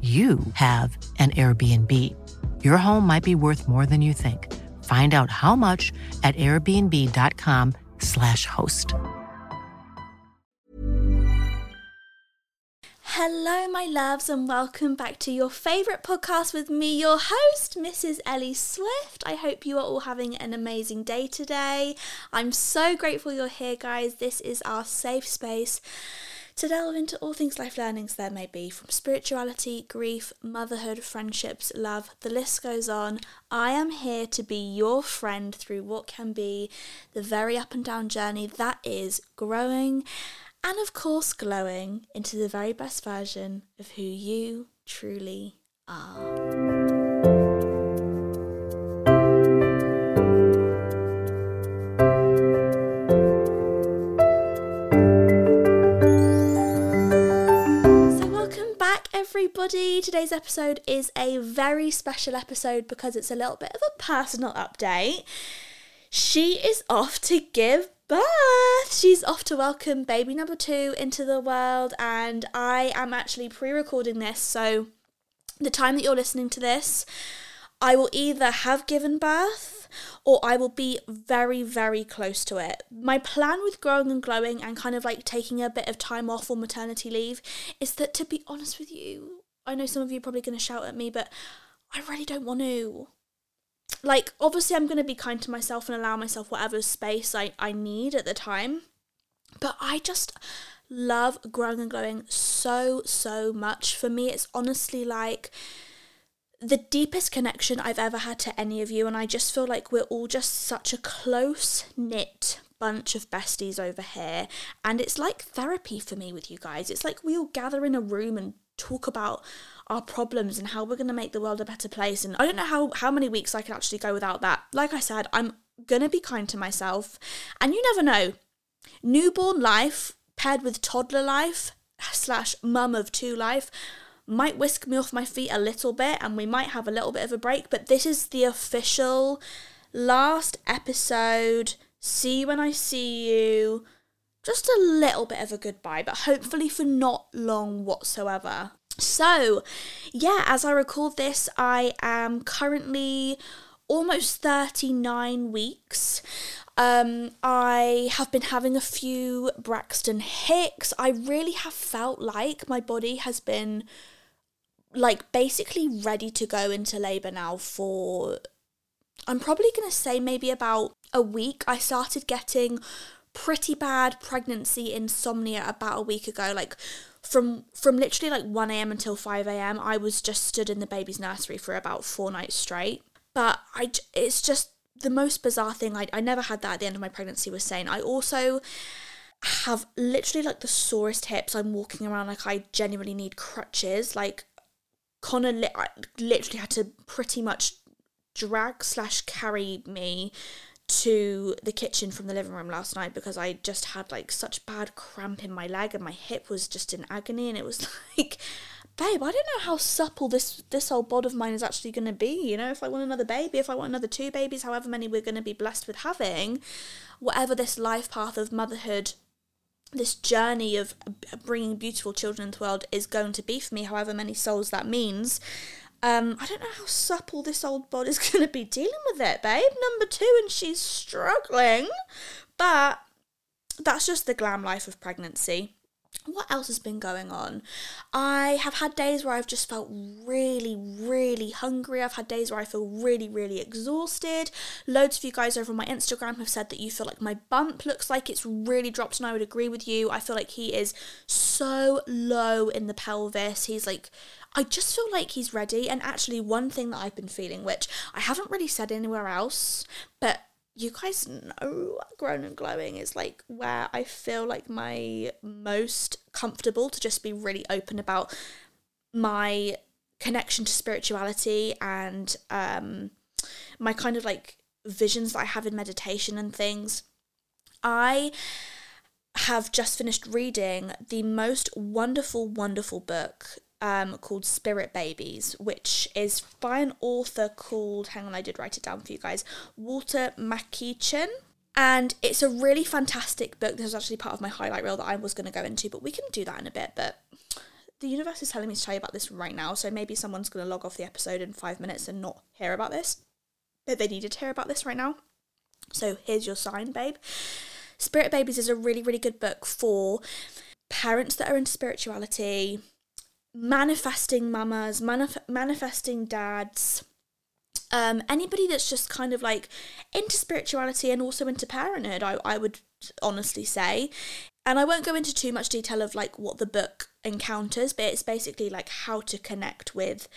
you have an Airbnb. Your home might be worth more than you think. Find out how much at airbnb.com/slash host. Hello, my loves, and welcome back to your favourite podcast with me, your host, Mrs. Ellie Swift. I hope you are all having an amazing day today. I'm so grateful you're here, guys. This is our safe space to delve into all things life learnings there may be from spirituality, grief, motherhood, friendships, love, the list goes on. I am here to be your friend through what can be the very up and down journey that is growing and, of course, glowing into the very best version of who you truly are. Everybody. Today's episode is a very special episode because it's a little bit of a personal update. She is off to give birth. She's off to welcome baby number two into the world, and I am actually pre recording this. So, the time that you're listening to this, I will either have given birth or I will be very, very close to it. My plan with growing and glowing and kind of like taking a bit of time off or maternity leave is that, to be honest with you, I know some of you are probably going to shout at me, but I really don't want to. Like, obviously, I'm going to be kind to myself and allow myself whatever space I, I need at the time. But I just love growing and glowing so, so much. For me, it's honestly like the deepest connection I've ever had to any of you. And I just feel like we're all just such a close knit bunch of besties over here. And it's like therapy for me with you guys. It's like we all gather in a room and talk about our problems and how we're going to make the world a better place. And I don't know how, how many weeks I can actually go without that. Like I said, I'm going to be kind to myself. And you never know. Newborn life paired with toddler life slash mum of two life might whisk me off my feet a little bit and we might have a little bit of a break. But this is the official last episode. See you when I see you just a little bit of a goodbye, but hopefully for not long whatsoever. So, yeah, as I record this, I am currently almost 39 weeks. Um, I have been having a few Braxton Hicks. I really have felt like my body has been like basically ready to go into labor now for I'm probably going to say maybe about a week. I started getting pretty bad pregnancy insomnia about a week ago. Like from from literally like 1 a.m until 5 a.m i was just stood in the baby's nursery for about four nights straight. But i it's just the most bizarre thing. I, I never had that at the end of my pregnancy with Saint. I also have literally like the sorest hips. I'm walking around like i genuinely need crutches. Like connor li- literally had to pretty much drag slash carry me to the kitchen from the living room last night because I just had like such bad cramp in my leg and my hip was just in agony and it was like babe, I don't know how supple this this old bod of mine is actually going to be. You know, if I want another baby, if I want another two babies, however many we're going to be blessed with having, whatever this life path of motherhood, this journey of bringing beautiful children into the world is going to be for me, however many souls that means. Um, I don't know how supple this old body's going to be dealing with it, babe. Number two, and she's struggling, but that's just the glam life of pregnancy what else has been going on? I have had days where I've just felt really, really hungry. I've had days where I feel really, really exhausted. Loads of you guys over on my Instagram have said that you feel like my bump looks like it's really dropped, and I would agree with you. I feel like he is so low in the pelvis. He's like, I just feel like he's ready. And actually, one thing that I've been feeling, which I haven't really said anywhere else, but you guys know grown and glowing is like where I feel like my most comfortable to just be really open about my connection to spirituality and um my kind of like visions that I have in meditation and things. I have just finished reading the most wonderful, wonderful book um, called Spirit Babies, which is by an author called, hang on, I did write it down for you guys, Walter Makichen. And it's a really fantastic book. This was actually part of my highlight reel that I was going to go into, but we can do that in a bit. But the universe is telling me to tell you about this right now, so maybe someone's going to log off the episode in five minutes and not hear about this. But they needed to hear about this right now. So here's your sign, babe. Spirit Babies is a really, really good book for parents that are into spirituality, manifesting mamas, manif- manifesting dads, um, anybody that's just kind of like into spirituality and also into parenthood, I, I would honestly say. And I won't go into too much detail of like what the book encounters, but it's basically like how to connect with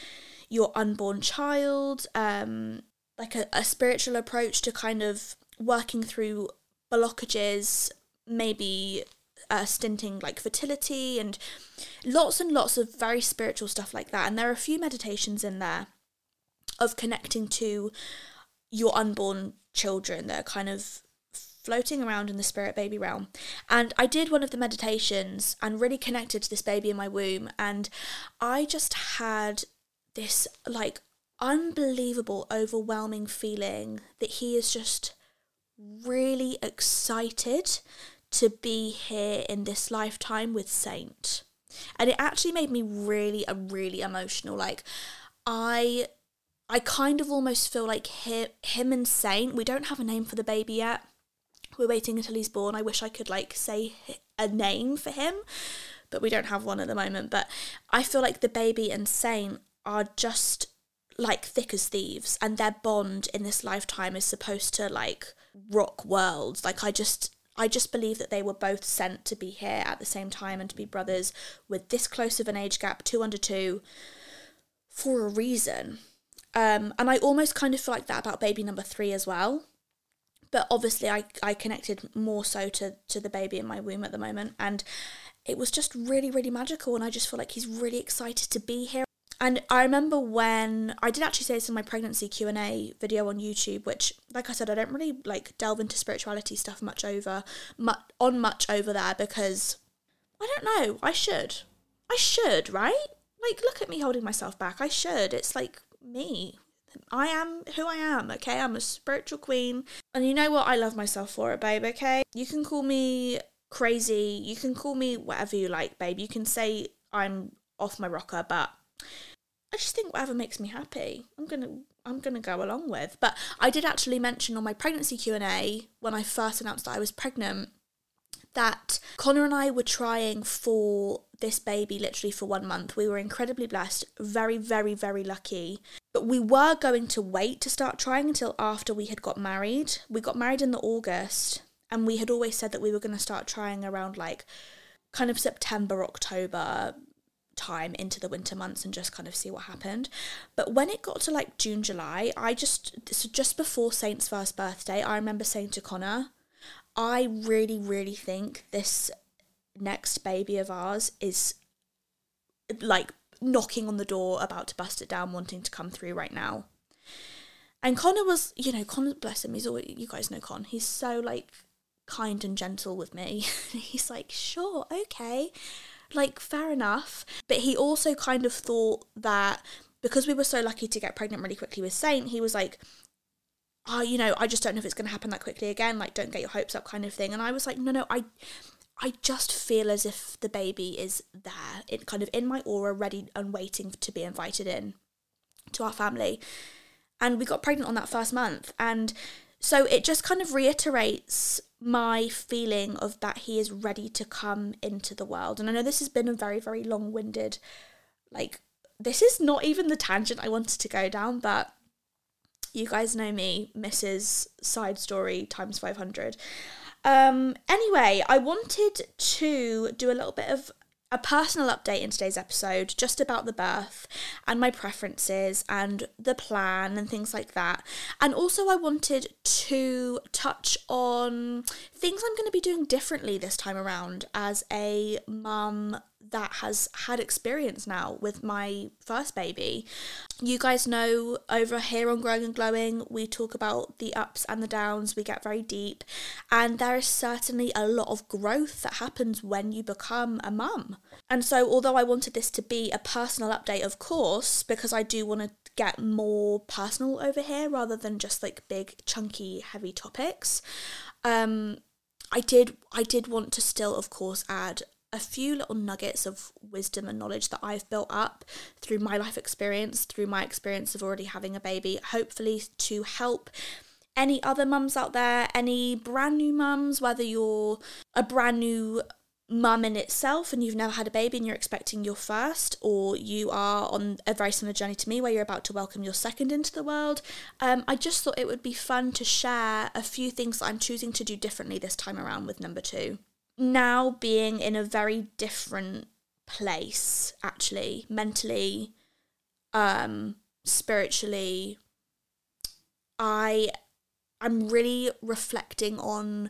your unborn child, um, like a, a spiritual approach to kind of working through blockages, maybe uh, stinting like fertility and lots and lots of very spiritual stuff like that. And there are a few meditations in there of connecting to your unborn children that are kind of floating around in the spirit baby realm. And I did one of the meditations and really connected to this baby in my womb. And I just had this like unbelievable, overwhelming feeling that he is just really excited to be here in this lifetime with Saint. And it actually made me really, uh, really emotional. Like, I. I kind of almost feel like him, him and Saint, we don't have a name for the baby yet. We're waiting until he's born. I wish I could like say a name for him, but we don't have one at the moment. But I feel like the baby and Saint are just like thick as thieves, and their bond in this lifetime is supposed to like rock worlds. Like I just I just believe that they were both sent to be here at the same time and to be brothers with this close of an age gap, two under two, for a reason. Um, and I almost kind of feel like that about baby number three as well. But obviously, I, I connected more so to, to the baby in my womb at the moment. And it was just really, really magical. And I just feel like he's really excited to be here. And I remember when I did actually say this in my pregnancy Q and A video on YouTube, which, like I said, I don't really like delve into spirituality stuff much over, much, on much over there because I don't know. I should, I should, right? Like, look at me holding myself back. I should. It's like me. I am who I am, okay? I'm a spiritual queen. And you know what? I love myself for it, babe, okay? You can call me crazy. You can call me whatever you like, babe. You can say I'm off my rocker, but I just think whatever makes me happy, I'm gonna I'm gonna go along with. But I did actually mention on my pregnancy Q and A when I first announced that I was pregnant that Connor and I were trying for this baby literally for one month. We were incredibly blessed, very, very, very lucky. But we were going to wait to start trying until after we had got married. We got married in the August, and we had always said that we were going to start trying around like kind of September, October, time into the winter months and just kind of see what happened. But when it got to like June, July, I just, so just before Saint's first birthday, I remember saying to Connor, I really, really think this next baby of ours is like knocking on the door, about to bust it down, wanting to come through right now. And Connor was, you know, Connor, bless him, he's always, you guys know Con, he's so like kind and gentle with me. he's like, sure, okay like, fair enough. But he also kind of thought that because we were so lucky to get pregnant really quickly with Saint, he was like, oh, you know, I just don't know if it's going to happen that quickly again. Like, don't get your hopes up, kind of thing. And I was like, no, no, I, I just feel as if the baby is there, it kind of in my aura, ready and waiting to be invited in to our family. And we got pregnant on that first month, and so it just kind of reiterates my feeling of that he is ready to come into the world. And I know this has been a very, very long winded, like, this is not even the tangent I wanted to go down, but you guys know me, Mrs. Side Story times 500. Um, anyway, I wanted to do a little bit of a personal update in today's episode just about the birth and my preferences and the plan and things like that. And also, I wanted to touch on things I'm going to be doing differently this time around as a mum that has had experience now with my first baby. You guys know over here on Growing and Glowing, we talk about the ups and the downs, we get very deep, and there is certainly a lot of growth that happens when you become a mum. And so, although I wanted this to be a personal update, of course, because I do want to get more personal over here rather than just like big, chunky, heavy topics. Um, I did I did want to still of course add a few little nuggets of wisdom and knowledge that I've built up through my life experience, through my experience of already having a baby, hopefully to help any other mums out there, any brand new mums, whether you're a brand new mum in itself and you've never had a baby and you're expecting your first, or you are on a very similar journey to me where you're about to welcome your second into the world. Um, I just thought it would be fun to share a few things I'm choosing to do differently this time around with number two now being in a very different place actually mentally um spiritually. I i'm really reflecting on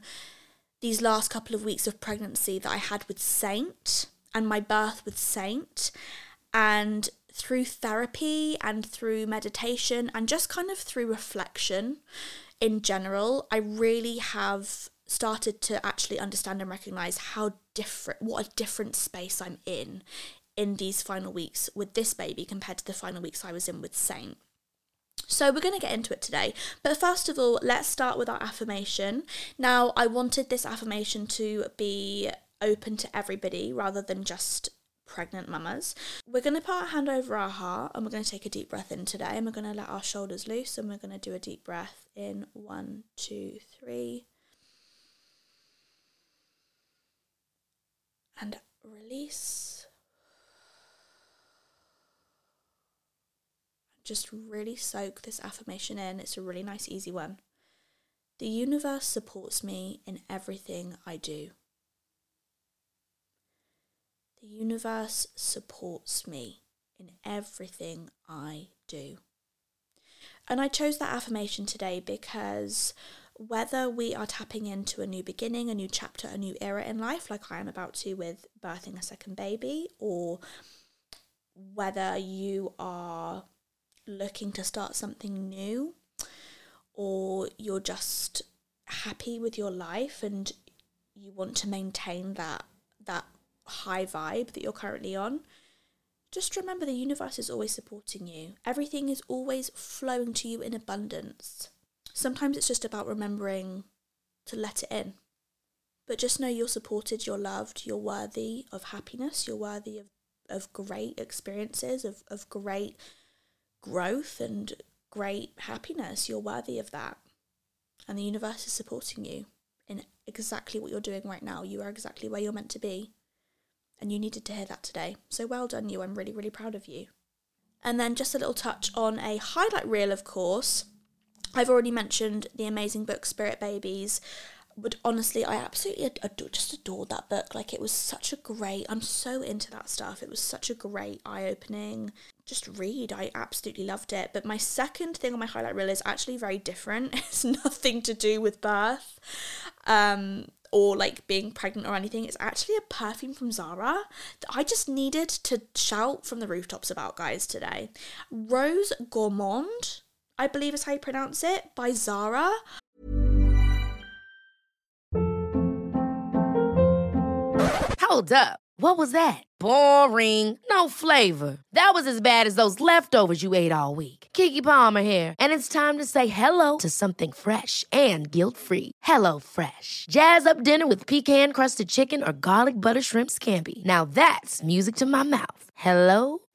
these last couple of weeks of pregnancy that i had with saint and my birth with saint. And through therapy and through meditation and just kind of through reflection in general i really have started to actually understand and recognize how different, what a different space I'm in in these final weeks with this baby compared to the final weeks I was in with Saint. So, we're going to get into it today. But first of all, let's start with our affirmation. Now, I wanted this affirmation to be open to everybody rather than just pregnant mamas. We're going to put our hand over our heart and we're going to take a deep breath in today and we're going to let our shoulders loose and we're going to do a deep breath in one, two, three. And release. Just really soak this affirmation in. It's a really nice, easy one. The universe supports me in everything I do. The universe supports me in everything I do. And I chose that affirmation today because whether we are tapping into a new beginning, a new chapter, a new era in life, like I am about to with birthing a second baby, or whether you are looking to start something new, or you're just happy with your life and you want to maintain that that high vibe that you're currently on just remember the universe is always supporting you. Everything is always flowing to you in abundance Sometimes it's just about remembering to let it in. But just know you're supported, you're loved, you're worthy of happiness, you're worthy of, of great experiences, of, of great growth and great happiness. You're worthy of that. And the universe is supporting you in exactly what you're doing right now. You are exactly where you're meant to be. And you needed to hear that today. So well done, you. I'm really, really proud of you. And then just a little touch on a highlight reel, of course. I've already mentioned the amazing book Spirit Babies. But honestly, I absolutely adore, just adored that book. Like, it was such a great, I'm so into that stuff. It was such a great, eye opening, just read. I absolutely loved it. But my second thing on my highlight reel is actually very different. It's nothing to do with birth um, or like being pregnant or anything. It's actually a perfume from Zara that I just needed to shout from the rooftops about, guys, today. Rose Gourmand I believe is how you pronounce it, by Zara. Hold up. What was that? Boring. No flavor. That was as bad as those leftovers you ate all week. Keke Palmer here, and it's time to say hello to something fresh and guilt-free. Hello Fresh. Jazz up dinner with pecan-crusted chicken or garlic butter shrimp scampi. Now that's music to my mouth. Hello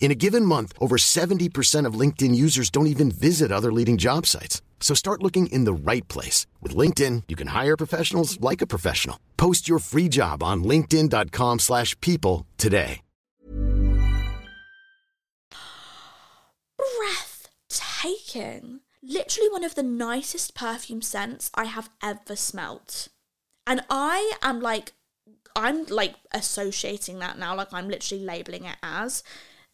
In a given month, over 70% of LinkedIn users don't even visit other leading job sites. So start looking in the right place. With LinkedIn, you can hire professionals like a professional. Post your free job on linkedin.com slash people today. Breathtaking. Literally one of the nicest perfume scents I have ever smelt. And I am like, I'm like associating that now. Like I'm literally labeling it as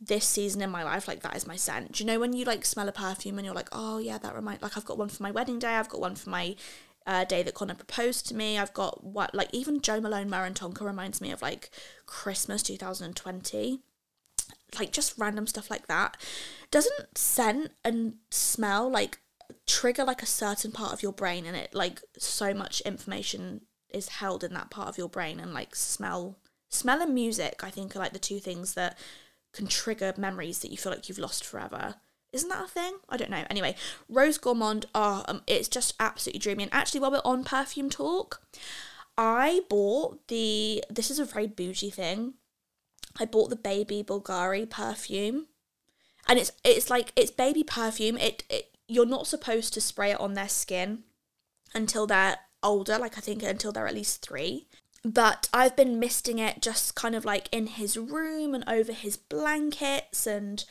this season in my life, like that is my scent. Do you know when you like smell a perfume and you're like, oh yeah, that remind like I've got one for my wedding day, I've got one for my uh, day that Connor proposed to me. I've got what like even Jo Malone Myrrh & Tonka reminds me of like Christmas 2020. Like just random stuff like that. Doesn't scent and smell like trigger like a certain part of your brain and it like so much information is held in that part of your brain and like smell smell and music I think are like the two things that can trigger memories that you feel like you've lost forever. Isn't that a thing? I don't know. Anyway, Rose Gourmand, oh, um, it's just absolutely dreamy. And actually, while we're on perfume talk, I bought the. This is a very bougie thing. I bought the baby Bulgari perfume, and it's it's like it's baby perfume. It, it you're not supposed to spray it on their skin until they're older. Like I think until they're at least three but I've been misting it just kind of like in his room and over his blankets and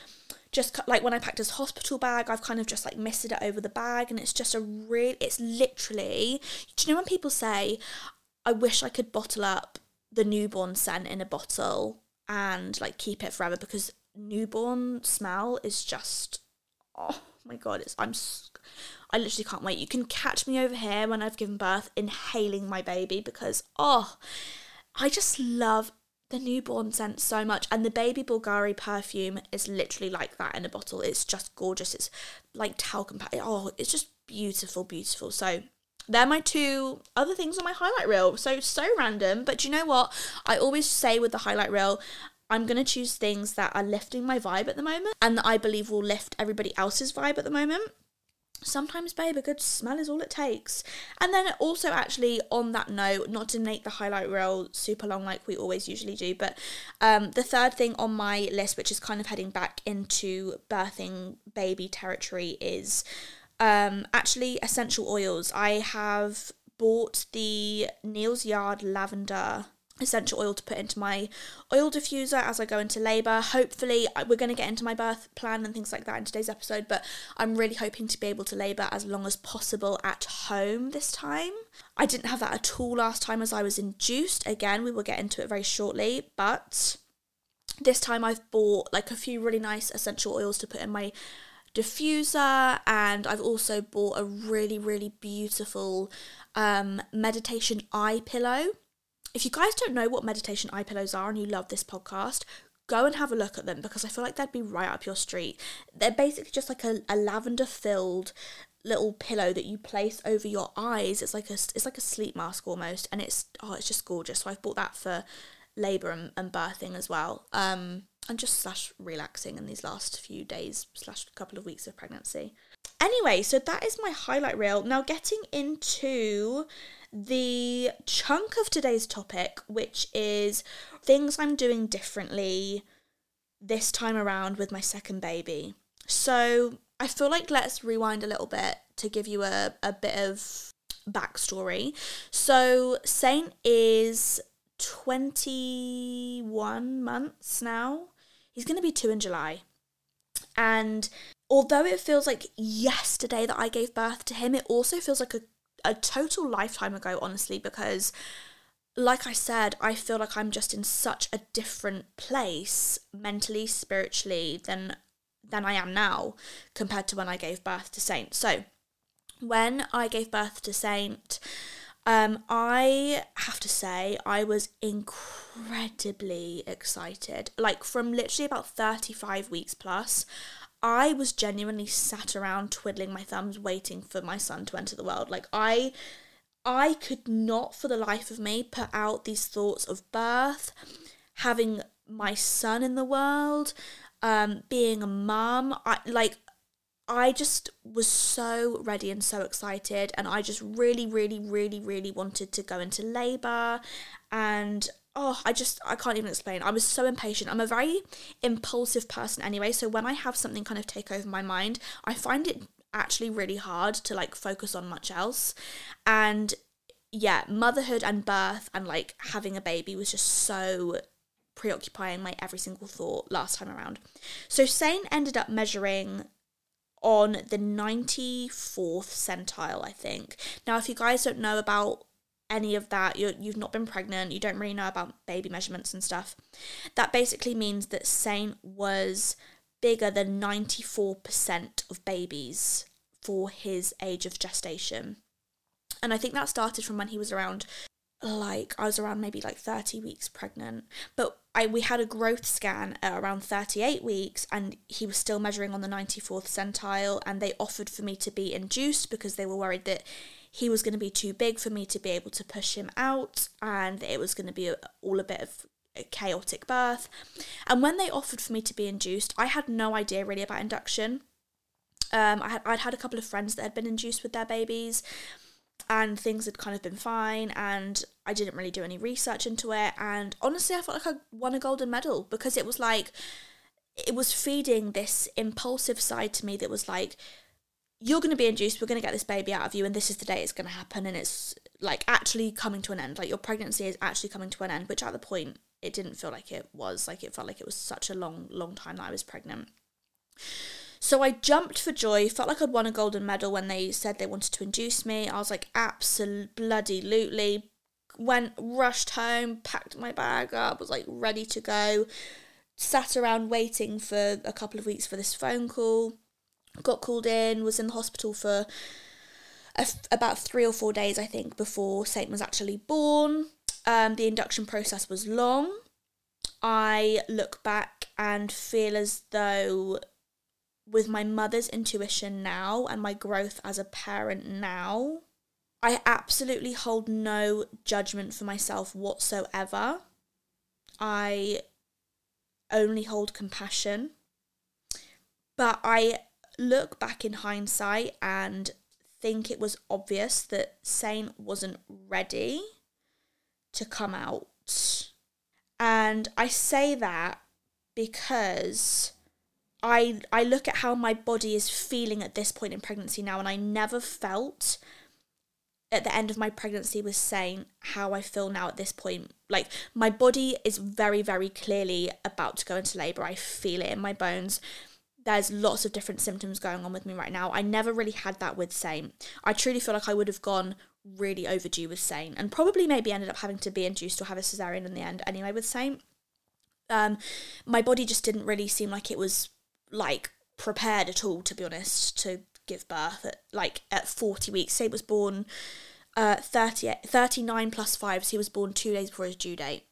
just like when I packed his hospital bag, I've kind of just like misted it over the bag and it's just a real it's literally do you know when people say I wish I could bottle up the newborn scent in a bottle and like keep it forever because newborn smell is just oh my god it's I'm I literally can't wait. You can catch me over here when I've given birth inhaling my baby because, oh, I just love the newborn scent so much. And the baby Bulgari perfume is literally like that in a bottle. It's just gorgeous. It's like talcum. Oh, it's just beautiful, beautiful. So they're my two other things on my highlight reel. So, so random. But you know what? I always say with the highlight reel, I'm going to choose things that are lifting my vibe at the moment and that I believe will lift everybody else's vibe at the moment sometimes babe a good smell is all it takes. And then also actually on that note not to make the highlight reel super long like we always usually do but um, the third thing on my list which is kind of heading back into birthing baby territory is um, actually essential oils. I have bought the Neal's Yard lavender essential oil to put into my oil diffuser as I go into labour. Hopefully, we're going to get into my birth plan and things like that in today's episode, but I'm really hoping to be able to labour as long as possible at home this time. I didn't have that at all last time as I was induced. Again, we will get into it very shortly, but this time I've bought like a few really nice essential oils to put in my diffuser and I've also bought a really really beautiful um, meditation eye pillow if you guys don't know what meditation eye pillows are and you love this podcast, go and have a look at them because I feel like they'd be right up your street. They're basically just like a, a lavender filled little pillow that you place over your eyes. It's like a it's like a sleep mask almost, and it's oh it's just gorgeous. So I've bought that for labour and, and birthing as well. Um, and just slash relaxing in these last few days slash couple of weeks of pregnancy. Anyway, so that is my highlight reel. Now getting into the chunk of today's topic, which is things I'm doing differently this time around with my second baby. So I feel like let's rewind a little bit to give you a, a bit of backstory. So Saint is 21 months now. He's going to be two in July. And although it feels like yesterday that I gave birth to him, it also feels like a a total lifetime ago, honestly, because like I said, I feel like I'm just in such a different place mentally, spiritually than than I am now compared to when I gave birth to Saint. So, when I gave birth to Saint, um, I have to say I was incredibly excited. Like from literally about 35 weeks plus, I was genuinely sat around twiddling my thumbs waiting for my son to enter the world. Like I I could not for the life of me put out these thoughts of birth, having my son in the world, um, being a mum. I like I just was so ready and so excited, and I just really, really, really, really wanted to go into labour. And oh, I just, I can't even explain. I was so impatient. I'm a very impulsive person anyway, so when I have something kind of take over my mind, I find it actually really hard to like focus on much else. And yeah, motherhood and birth and like having a baby was just so preoccupying my every single thought last time around. So Saint ended up measuring on the 94th centile, I think. Now, if you guys don't know about any of that, you you've not been pregnant, you don't really know about baby measurements and stuff, that basically means that Saint was bigger than 94% of babies for his age of gestation. And I think that started from when he was around like I was around maybe like 30 weeks pregnant. But I we had a growth scan at around 38 weeks and he was still measuring on the 94th centile and they offered for me to be induced because they were worried that he was going to be too big for me to be able to push him out and it was going to be all a bit of a chaotic birth. And when they offered for me to be induced, I had no idea really about induction. Um, I had I'd had a couple of friends that had been induced with their babies, and things had kind of been fine and I didn't really do any research into it and honestly I felt like I won a golden medal because it was like it was feeding this impulsive side to me that was like you're going to be induced we're going to get this baby out of you and this is the day it's going to happen and it's like actually coming to an end like your pregnancy is actually coming to an end which at the point it didn't feel like it was like it felt like it was such a long long time that I was pregnant so I jumped for joy, felt like I'd won a golden medal when they said they wanted to induce me. I was like, absolutely, bloody lootly. Went, rushed home, packed my bag up, was like ready to go. Sat around waiting for a couple of weeks for this phone call. Got called in, was in the hospital for about three or four days, I think, before Saint was actually born. Um, the induction process was long. I look back and feel as though with my mother's intuition now and my growth as a parent now, I absolutely hold no judgment for myself whatsoever. I only hold compassion. But I look back in hindsight and think it was obvious that Saint wasn't ready to come out. And I say that because I I look at how my body is feeling at this point in pregnancy now and I never felt at the end of my pregnancy with Saint how I feel now at this point. Like my body is very very clearly about to go into labor. I feel it in my bones. There's lots of different symptoms going on with me right now. I never really had that with Saint. I truly feel like I would have gone really overdue with Saint and probably maybe ended up having to be induced or have a cesarean in the end anyway with Saint. Um, my body just didn't really seem like it was like prepared at all to be honest to give birth at like at 40 weeks say was born uh 30 39 plus 5 so he was born 2 days before his due date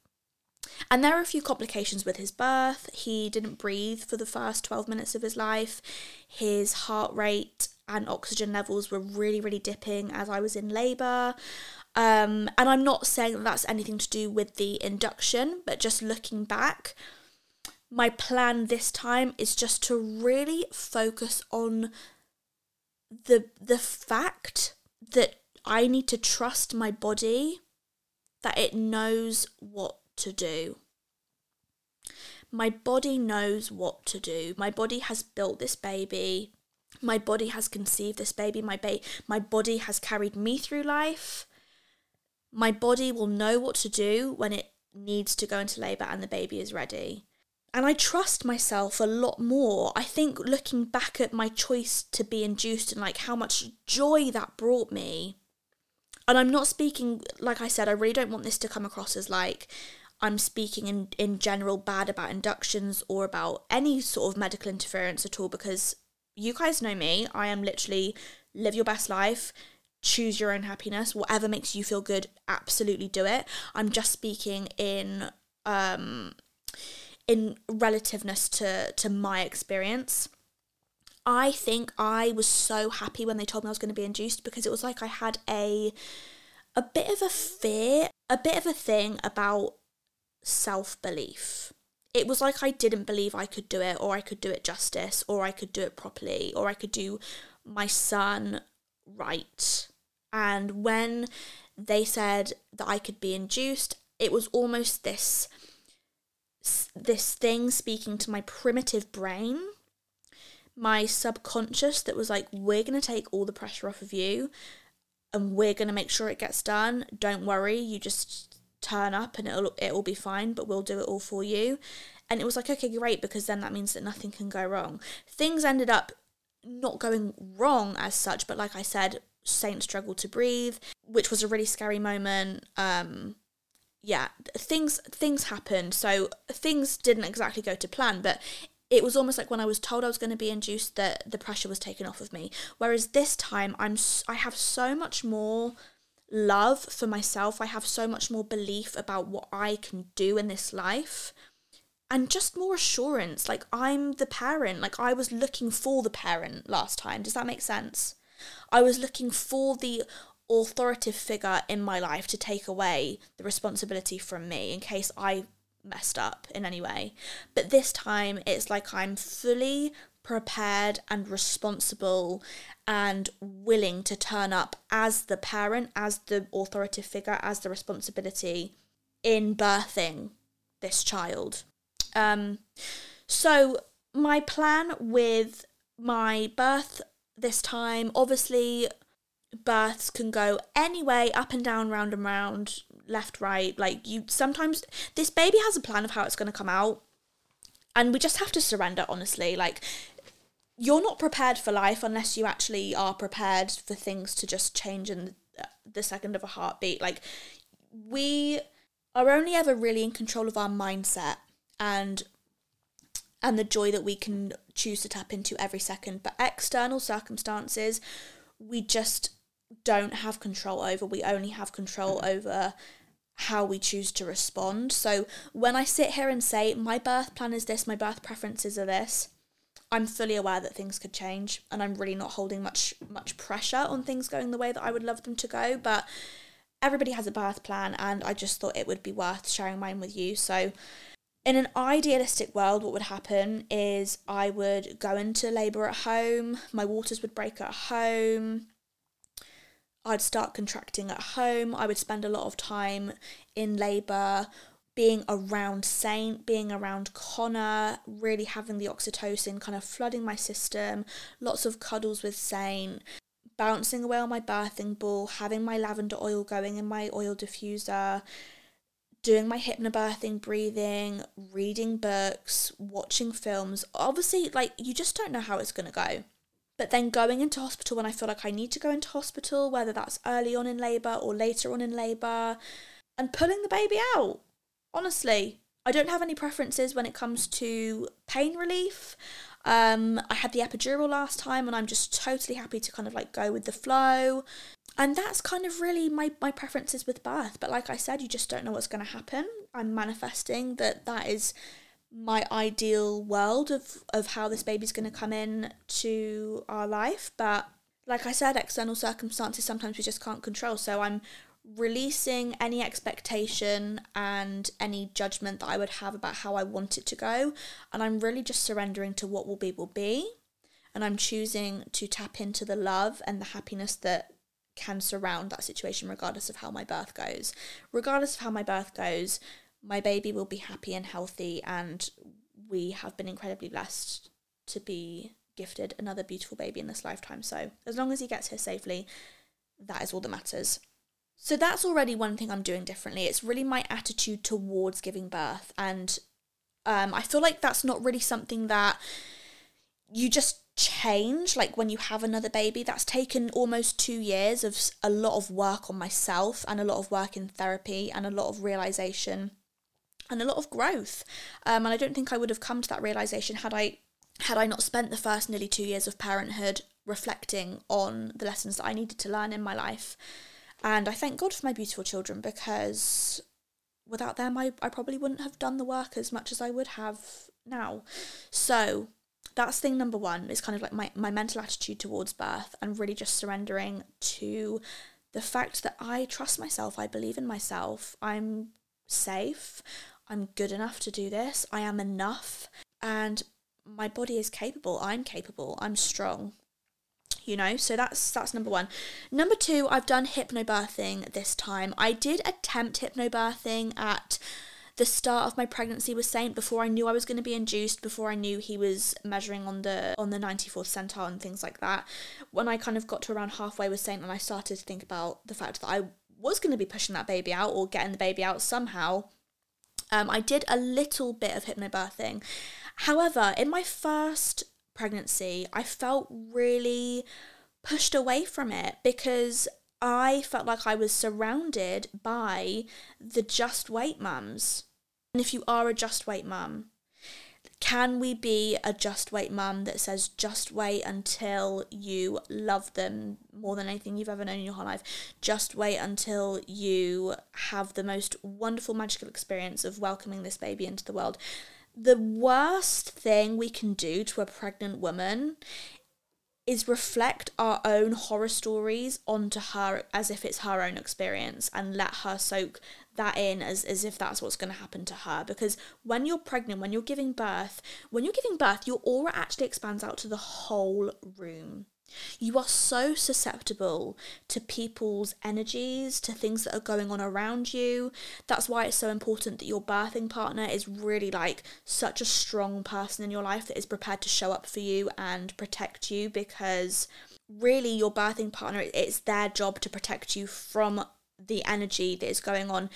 and there are a few complications with his birth. He didn't breathe for the first 12 minutes of his life. His heart rate and oxygen levels were really really dipping as I was in labor um, and I'm not saying that that's anything to do with the induction but just looking back my plan this time is just to really focus on the the fact that I need to trust my body that it knows what to do. My body knows what to do. My body has built this baby. My body has conceived this baby. My ba- my body has carried me through life. My body will know what to do when it needs to go into labor and the baby is ready and I trust myself a lot more. I think looking back at my choice to be induced and like how much joy that brought me. And I'm not speaking, like I said, I really don't want this to come across as like I'm speaking in, in general bad about inductions or about any sort of medical interference at all because you guys know me. I am literally live your best life, choose your own happiness, whatever makes you feel good, absolutely do it. I'm just speaking in um in relativeness to to my experience. I think I was so happy when they told me I was going to be induced because it was like I had a a bit of a fear, a bit of a thing about self-belief. It was like I didn't believe I could do it or I could do it justice or I could do it properly or I could do my son right. And when they said that I could be induced, it was almost this this thing speaking to my primitive brain, my subconscious that was like, we're going to take all the pressure off of you and we're going to make sure it gets done. Don't worry, you just turn up and it'll it'll be fine, but we'll do it all for you. And it was like, okay, great, because then that means that nothing can go wrong. Things ended up not going wrong as such, but like I said, Saint struggled to breathe, which was a really scary moment. Um, yeah, things things happened. So things didn't exactly go to plan, but it was almost like when I was told I was going to be induced that the pressure was taken off of me. Whereas this time I'm I have so much more love for myself. I have so much more belief about what I can do in this life and just more assurance. Like I'm the parent. Like I was looking for the parent last time. Does that make sense? I was looking for the authoritative figure in my life to take away the responsibility from me in case I messed up in any way. But this time it's like I'm fully prepared and responsible and willing to turn up as the parent, as the authoritative figure, as the responsibility in birthing this child. Um, so, my plan with my birth this time, obviously, births can go any way, up and down, round and round, left, right. Like, you sometimes, this baby has a plan of how it's going to come out. And we just have to surrender, honestly. Like, you're not prepared for life unless you actually are prepared for things to just change in the second of a heartbeat. Like, we are only ever really in control of our mindset and and the joy that we can choose to tap into every second. But external circumstances, we just don't have control over. We only have control over how we choose to respond. So when I sit here and say, my birth plan is this, my birth preferences are this, I'm fully aware that things could change and I'm really not holding much much pressure on things going the way that I would love them to go. But everybody has a birth plan and I just thought it would be worth sharing mine with you. So in an idealistic world, what would happen is I would go into labour at home, my waters would break at home, I'd start contracting at home, I would spend a lot of time in labour, being around Saint, being around Connor, really having the oxytocin kind of flooding my system, lots of cuddles with Saint, bouncing away on my birthing ball, having my lavender oil going in my oil diffuser, doing my hypnobirthing breathing, reading books, watching films. Obviously, like, you just don't know how it's going to go. But then going into hospital when I feel like I need to go into hospital, whether that's early on in labour or later on in labour, and pulling the baby out. Honestly, I don't have any preferences when it comes to pain relief. Um, I had the epidural last time and I'm just totally happy to kind of like go with the flow and that's kind of really my, my preferences with birth but like i said you just don't know what's going to happen i'm manifesting that that is my ideal world of of how this baby's going to come in to our life but like i said external circumstances sometimes we just can't control so i'm releasing any expectation and any judgment that i would have about how i want it to go and i'm really just surrendering to what will be will be and i'm choosing to tap into the love and the happiness that can surround that situation regardless of how my birth goes. Regardless of how my birth goes, my baby will be happy and healthy, and we have been incredibly blessed to be gifted another beautiful baby in this lifetime. So, as long as he gets here safely, that is all that matters. So, that's already one thing I'm doing differently. It's really my attitude towards giving birth. And um, I feel like that's not really something that you just change like when you have another baby that's taken almost 2 years of a lot of work on myself and a lot of work in therapy and a lot of realization and a lot of growth. Um, and I don't think I would have come to that realization had I had I not spent the first nearly two years of parenthood reflecting on the lessons that I needed to learn in my life. And I thank God for my beautiful children because without them, I, I probably wouldn't have done the work as much as I would have now. So that's thing number one is kind of like my, my mental attitude towards birth and really just surrendering to the fact that I trust myself, I believe in myself, I'm safe, I'm good enough to do this, I am enough, and my body is capable, I'm capable, I'm strong. You know, so that's that's number one. Number two, I've done hypnobirthing this time. I did attempt hypnobirthing at the start of my pregnancy with Saint before I knew I was going to be induced, before I knew he was measuring on the on the 94th centile and things like that. When I kind of got to around halfway with Saint and I started to think about the fact that I was going to be pushing that baby out or getting the baby out somehow, um, I did a little bit of hypnobirthing. However, in my first pregnancy, I felt really pushed away from it because I felt like I was surrounded by the just wait mums. And if you are a just wait mum, can we be a just wait mum that says just wait until you love them more than anything you've ever known in your whole life? Just wait until you have the most wonderful magical experience of welcoming this baby into the world. The worst thing we can do to a pregnant woman is reflect our own horror stories onto her as if it's her own experience and let her soak that in as, as if that's what's going to happen to her. Because when you're pregnant, when you're giving birth, when you're giving birth, your aura actually expands out to the whole room. You are so susceptible to people's energies, to things that are going on around you. That's why it's so important that your birthing partner is really like such a strong person in your life that is prepared to show up for you and protect you because really your birthing partner it's their job to protect you from the energy that is going on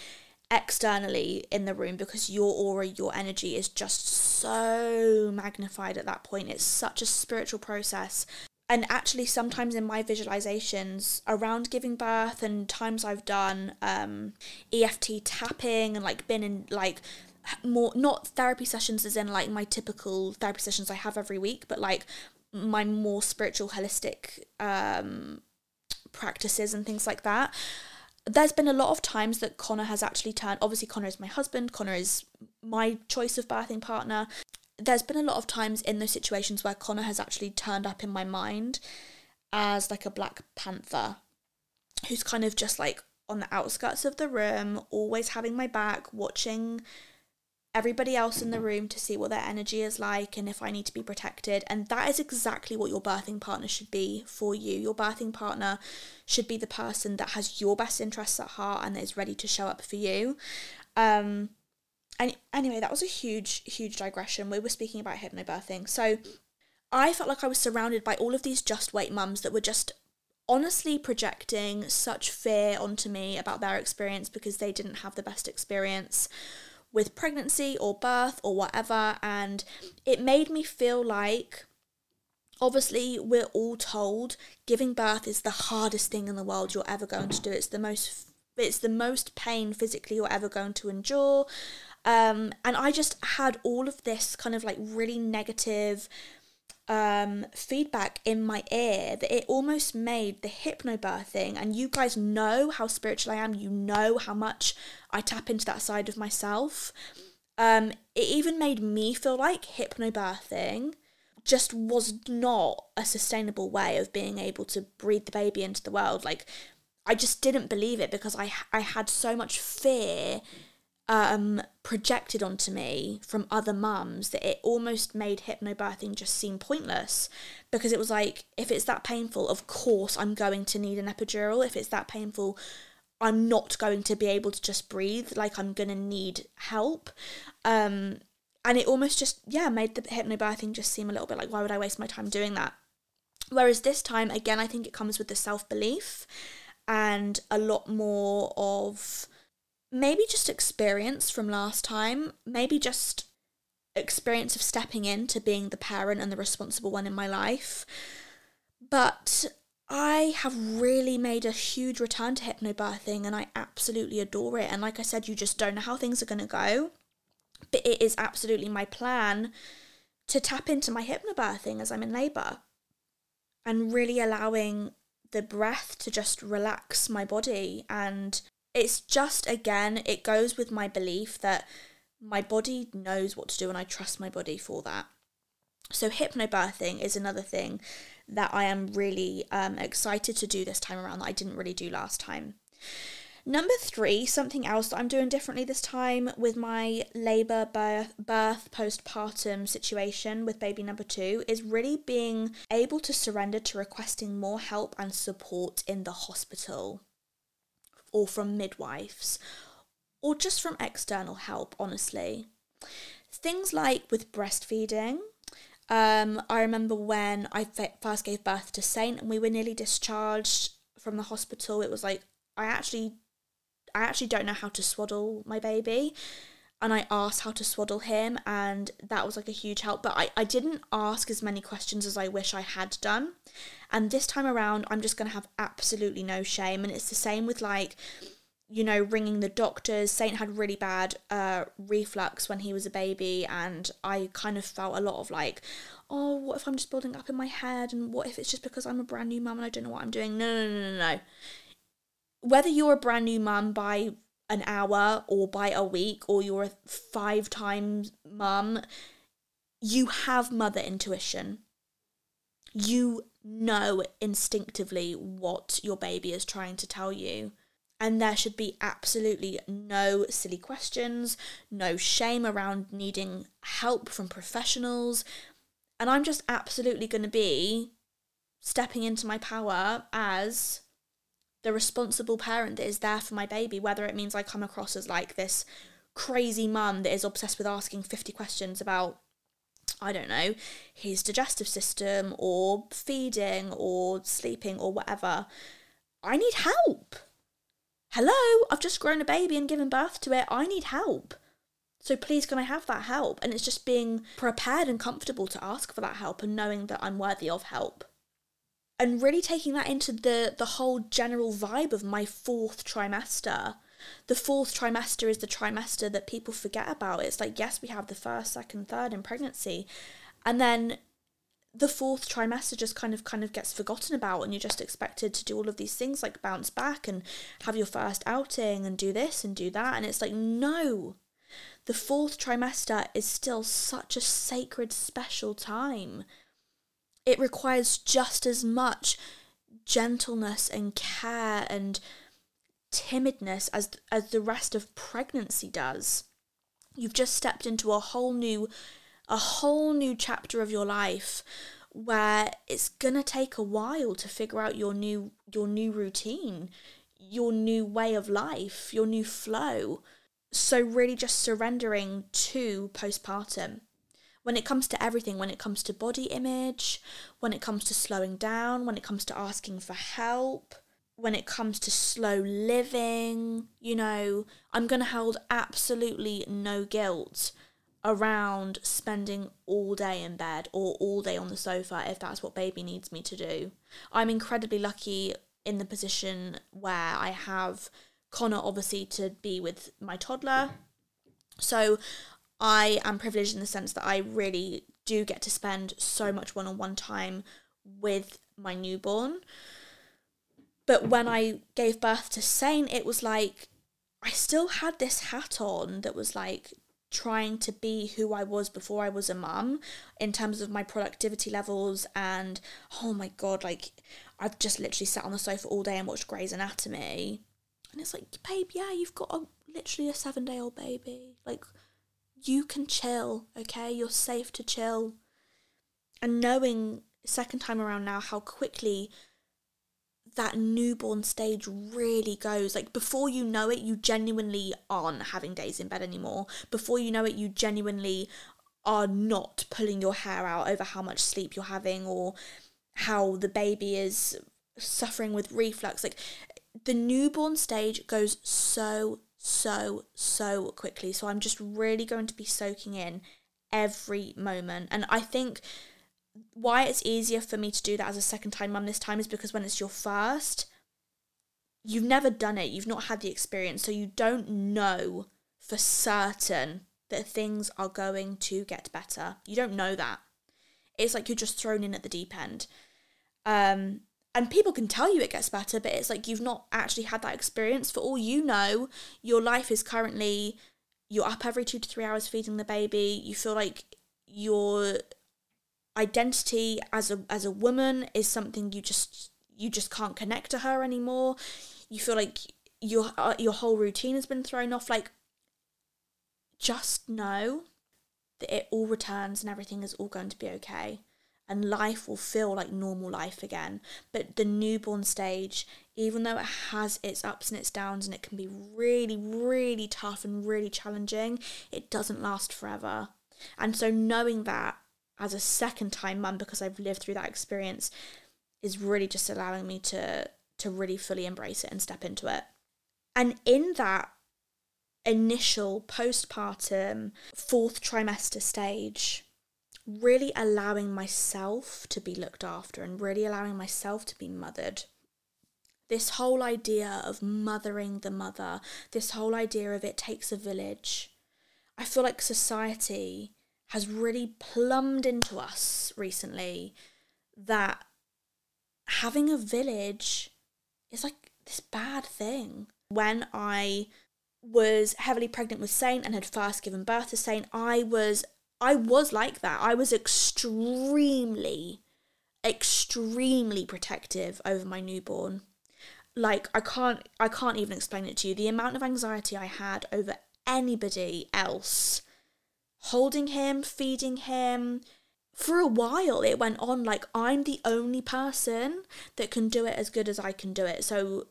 externally in the room because your aura, your energy is just so magnified at that point. It's such a spiritual process and actually sometimes in my visualizations around giving birth and times I've done um, EFT tapping and like been in like more not therapy sessions as in like my typical therapy sessions I have every week, but like my more spiritual holistic um, practices and things like that. There's been a lot of times that Connor has actually turned. Obviously, Connor is my husband. Connor is my choice of birthing partner there's been a lot of times in those situations where Connor has actually turned up in my mind as like a Black Panther who's kind of just like on the outskirts of the room, always having my back, watching everybody else in the room to see what their energy is like and if I need to be protected. And that is exactly what your birthing partner should be for you. Your birthing partner should be the person that has your best interests at heart and is ready to show up for you. Um, anyway, that was a huge, huge digression. We were speaking about hypnobirthing. So I felt like I was surrounded by all of these just wait mums that were just honestly projecting such fear onto me about their experience because they didn't have the best experience with pregnancy or birth or whatever. And it made me feel like obviously we're all told giving birth is the hardest thing in the world you're ever going to do. It's the most it's the most pain physically you're ever going to endure. Um, and I just had all of this kind of like really negative um, feedback in my ear that it almost made the hypnobirthing. And you guys know how spiritual I am, you know how much I tap into that side of myself. Um, it even made me feel like hypnobirthing just was not a sustainable way of being able to breathe the baby into the world. Like, I just didn't believe it because I I had so much fear um, projected onto me from other mums that it almost made hypnobirthing just seem pointless because it was like, if it's that painful, of course I'm going to need an epidural. If it's that painful, I'm not going to be able to just breathe. Like I'm going to need help. Um, and it almost just, yeah, made the hypnobirthing just seem a little bit like, why would I waste my time doing that? Whereas this time, again, I think it comes with the self belief and a lot more of maybe just experience from last time, maybe just experience of stepping into being the parent and the responsible one in my life. But I have really made a huge return to hypnobirthing and I absolutely adore it. And like I said, you just don't know how things are going to go. But it is absolutely my plan to tap into my hypnobirthing as I'm in labour and really allowing the breath to just relax my body. And it's just, again, it goes with my belief that my body knows what to do and I trust my body for that. So, hypnobirthing is another thing that I am really um, excited to do this time around that I didn't really do last time. Number three, something else that I'm doing differently this time with my labour, birth, birth, postpartum situation with baby number two is really being able to surrender to requesting more help and support in the hospital or from midwives or just from external help, honestly. Things like with breastfeeding. Um, I remember when I first gave birth to Saint and we were nearly discharged from the hospital. It was like I actually I actually don't know how to swaddle my baby. And I asked how to swaddle him, and that was like a huge help. But I, I didn't ask as many questions as I wish I had done. And this time around, I'm just going to have absolutely no shame. And it's the same with like, you know, ringing the doctors. Saint had really bad uh, reflux when he was a baby, and I kind of felt a lot of like, oh, what if I'm just building up in my head, and what if it's just because I'm a brand new mum and I don't know what I'm doing? No, no, no, no, no whether you're a brand new mum by an hour or by a week or you're a five times mum, you have mother intuition. You know instinctively what your baby is trying to tell you. And there should be absolutely no silly questions, no shame around needing help from professionals. And I'm just absolutely going to be stepping into my power as the responsible parent that is there for my baby, whether it means I come across as like this crazy mum that is obsessed with asking 50 questions about, I don't know, his digestive system or feeding or sleeping or whatever. I need help. Hello, I've just grown a baby and given birth to it. I need help. So please, can I have that help? And it's just being prepared and comfortable to ask for that help and knowing that I'm worthy of help and really taking that into the the whole general vibe of my fourth trimester. The fourth trimester is the trimester that people forget about. It's like yes we have the first second third in pregnancy. And then the fourth trimester just kind of kind of gets forgotten about and you're just expected to do all of these things like bounce back and have your first outing and do this and do that. And it's like no the fourth trimester is still such a sacred special time it requires just as much gentleness and care and timidness as as the rest of pregnancy does. You've just stepped into a whole new a whole new chapter of your life where it's going to take a while to figure out your new your new routine, your new way of life, your new flow. So really just surrendering to postpartum when it comes to everything, when it comes to body image, when it comes to slowing down, when it comes to asking for help, when it comes to slow living, you know, I'm going to hold absolutely no guilt around spending all day in bed or all day on the sofa if that's what baby needs me to do. I'm incredibly lucky in the position where I have Connor obviously to be with my toddler. So I am privileged in the sense that I really do get to spend so much one on one time with my newborn. But when I gave birth to Saint, it was like I still had this hat on that was like trying to be who I was before I was a mum in terms of my productivity levels and oh my god, like I've just literally sat on the sofa all day and watched Grey's Anatomy. And it's like, babe, yeah, you've got a literally a seven day old baby. Like you can chill, okay? You're safe to chill. And knowing second time around now how quickly that newborn stage really goes. Like before you know it, you genuinely aren't having days in bed anymore. Before you know it, you genuinely are not pulling your hair out over how much sleep you're having or how the baby is suffering with reflux. Like the newborn stage goes so so, so quickly. So I'm just really going to be soaking in every moment. And I think why it's easier for me to do that as a second time mum this time is because when it's your first, you've never done it, you've not had the experience, so you don't know for certain that things are going to get better. You don't know that. It's like you're just thrown in at the deep end. Um, and people can tell you it gets better, but it's like you've not actually had that experience. For all you know, your life is currently you're up every two to three hours feeding the baby. You feel like your identity as a as a woman is something you just you just can't connect to her anymore. You feel like your uh, your whole routine has been thrown off. Like, just know that it all returns and everything is all going to be okay and life will feel like normal life again. But the newborn stage, even though it has its ups and its downs and it can be really, really tough and really challenging, it doesn't last forever. And so knowing that as a second time mum, because I've lived through that experience, is really just allowing me to to really fully embrace it and step into it. And in that initial postpartum fourth trimester stage, really allowing myself to be looked after and really allowing myself to be mothered. This whole idea of mothering the mother, this whole idea of it takes a village. I feel like society has really plumbed into us recently that having a village is like this bad thing. When I was heavily pregnant with Saint and had first given birth to Saint, I was I was like that. I was extremely, extremely protective over my newborn. Like I can't I can't even explain it to you. The amount of anxiety I had over anybody else holding him, feeding him. For a while it went on like I'm the only person that can do it as good as I can do it. So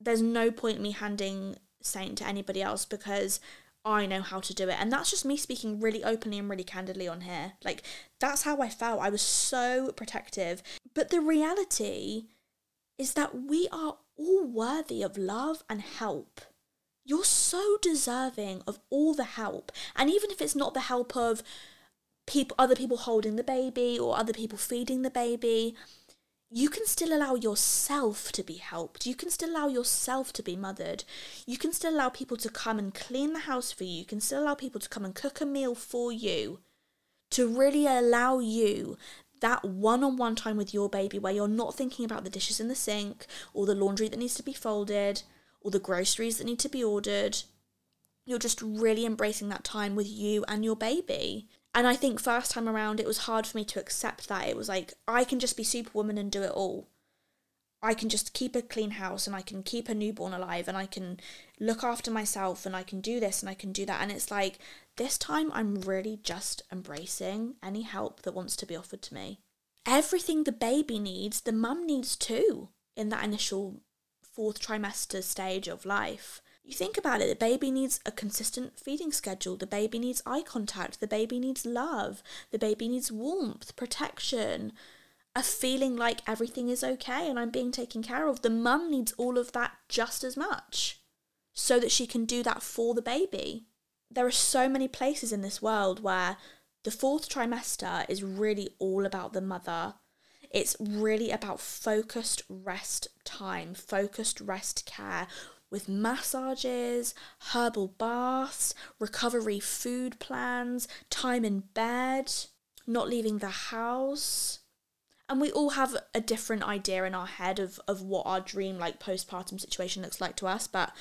there's no point me handing Saint to anybody else because I know how to do it. And that's just me speaking really openly and really candidly on here. Like, that's how I felt. I was so protective. But the reality is that we are all worthy of love and help. You're so deserving of all the help. And even if it's not the help of people other people holding the baby or other people feeding the baby, you can still allow yourself to be helped. You can still allow yourself to be mothered. You can still allow people to come and clean the house for you. You can still allow people to come and cook a meal for you. To really allow you that one on one time with your baby where you're not thinking about the dishes in the sink or the laundry that needs to be folded or the groceries that need to be ordered. You're just really embracing that time with you and your baby. And I think first time around, it was hard for me to accept that. It was like, I can just be Superwoman and do it all. I can just keep a clean house and I can keep a newborn alive and I can look after myself and I can do this and I can do that. And it's like, this time I'm really just embracing any help that wants to be offered to me. Everything the baby needs, the mum needs too in that initial fourth trimester stage of life. You think about it, the baby needs a consistent feeding schedule, the baby needs eye contact, the baby needs love, the baby needs warmth, protection, a feeling like everything is okay and I'm being taken care of. The mum needs all of that just as much so that she can do that for the baby. There are so many places in this world where the fourth trimester is really all about the mother. It's really about focused rest time, focused rest care, with massages, herbal baths, recovery food plans, time in bed, not leaving the house. And we all have a different idea in our head of, of what our dream like postpartum situation looks like to us, but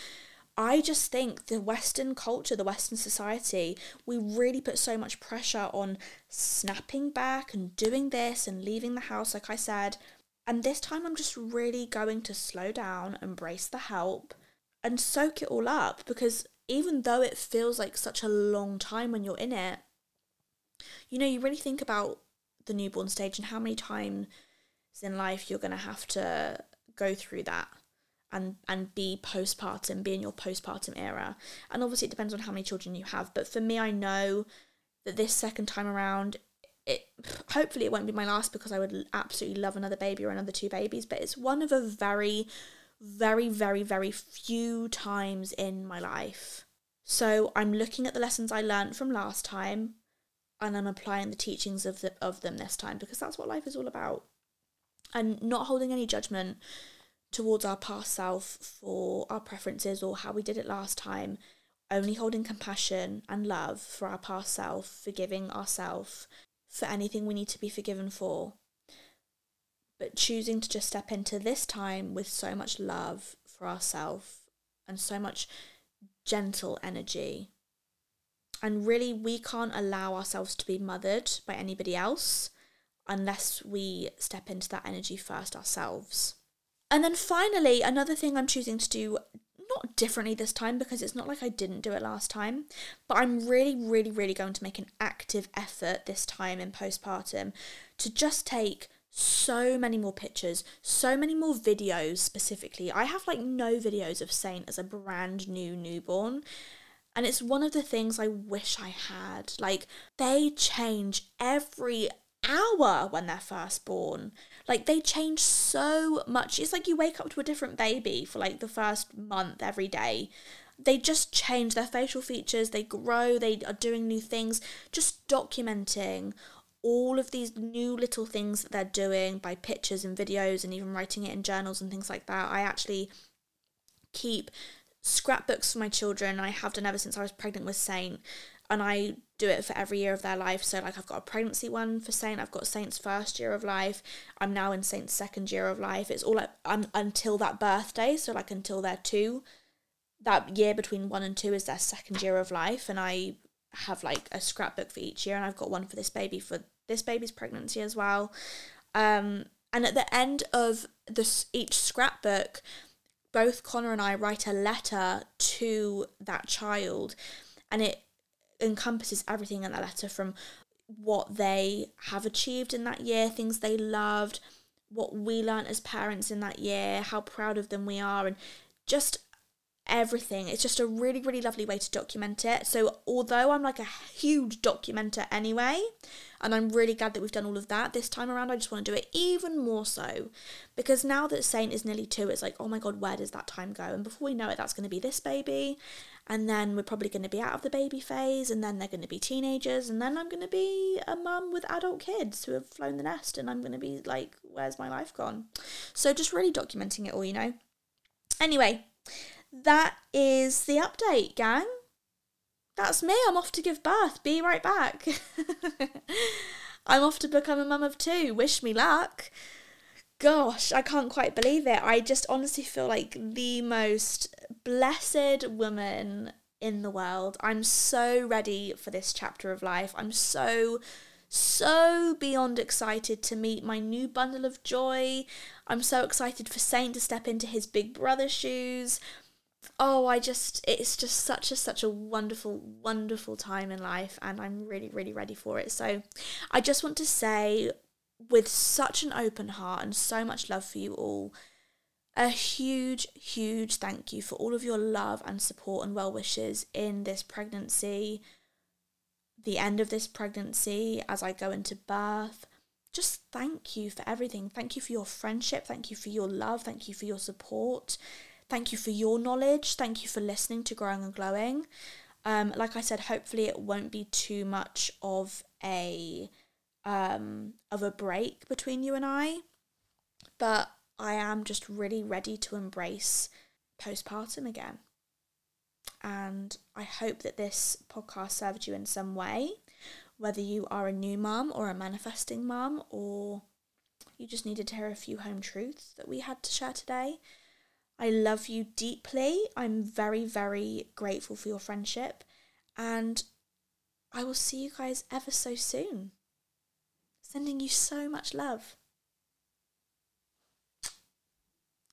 I just think the Western culture, the Western society, we really put so much pressure on snapping back and doing this and leaving the house, like I said. And this time I'm just really going to slow down, embrace the help, and soak it all up because even though it feels like such a long time when you're in it, you know, you really think about the newborn stage and how many times in life you're going to have to go through that and and be postpartum, be in your postpartum era. And obviously it depends on how many children you have, but for me I know that this second time around it hopefully it won't be my last because I would absolutely love another baby or another two babies, but it's one of a very very, very, very few times in my life. So I'm looking at the lessons I learned from last time and I'm applying the teachings of the, of them this time because that's what life is all about. And not holding any judgment towards our past self for our preferences or how we did it last time. only holding compassion and love for our past self, forgiving ourselves for anything we need to be forgiven for, but choosing to just step into this time with so much love for ourselves and so much gentle energy. And really, we can't allow ourselves to be mothered by anybody else unless we step into that energy first ourselves. And then finally, another thing I'm choosing to do not differently this time because it's not like I didn't do it last time, but I'm really, really, really going to make an active effort this time in postpartum to just take so many more pictures, so many more videos specifically. I have like no videos of Saint as a brand new newborn. And it's one of the things I wish I had. Like, they change every hour when they're first born. Like they change so much. It's like you wake up to a different baby for like the first month every day. They just change their facial features, they grow, they are doing new things, just documenting all of these new little things that they're doing by pictures and videos and even writing it in journals and things like that. I actually keep scrapbooks for my children. I have done ever since I was pregnant with Saint and I do it for every year of their life. So like I've got a pregnancy one for Saint, I've got Saint's first year of life. I'm now in Saint's second year of life. It's all like um, until that birthday, so like until they're two. That year between one and two is their second year of life, and I have like a scrapbook for each year, and I've got one for this baby for this baby's pregnancy as well. Um, and at the end of this each scrapbook, both Connor and I write a letter to that child, and it encompasses everything in that letter from what they have achieved in that year, things they loved, what we learnt as parents in that year, how proud of them we are, and just everything. It's just a really, really lovely way to document it. So, although I'm like a huge documenter anyway, and I'm really glad that we've done all of that this time around, I just want to do it even more so because now that Saint is nearly two, it's like, oh my god, where does that time go? And before we know it, that's going to be this baby, and then we're probably going to be out of the baby phase, and then they're going to be teenagers, and then I'm going to be a mum with adult kids who have flown the nest, and I'm going to be like, where's my life gone? So, just really documenting it all, you know. Anyway, that is the update, gang. That's me. I'm off to give birth. Be right back. I'm off to become a mum of two. Wish me luck. Gosh, I can't quite believe it. I just honestly feel like the most blessed woman in the world. I'm so ready for this chapter of life. I'm so, so beyond excited to meet my new bundle of joy. I'm so excited for Saint to step into his big brother shoes oh i just it's just such a such a wonderful wonderful time in life and i'm really really ready for it. So i just want to say with such an open heart and so much love for you all a huge huge thank you for all of your love and support and well wishes in this pregnancy the end of this pregnancy as i go into birth. Just thank you for everything. Thank you for your friendship. Thank you for your love. Thank you for your support Thank you for your knowledge. Thank you for listening to Growing and Glowing. Um, like I said, hopefully it won't be too much of a um, of a break between you and I. But I am just really ready to embrace postpartum again. And I hope that this podcast served you in some way, whether you are a new mum or a manifesting mum, or you just needed to hear a few home truths that we had to share today. I love you deeply. I'm very, very grateful for your friendship. And I will see you guys ever so soon. Sending you so much love.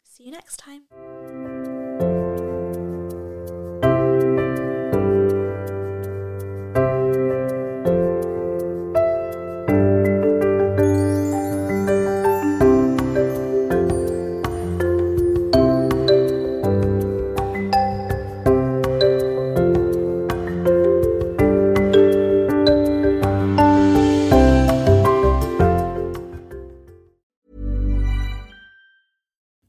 See you next time.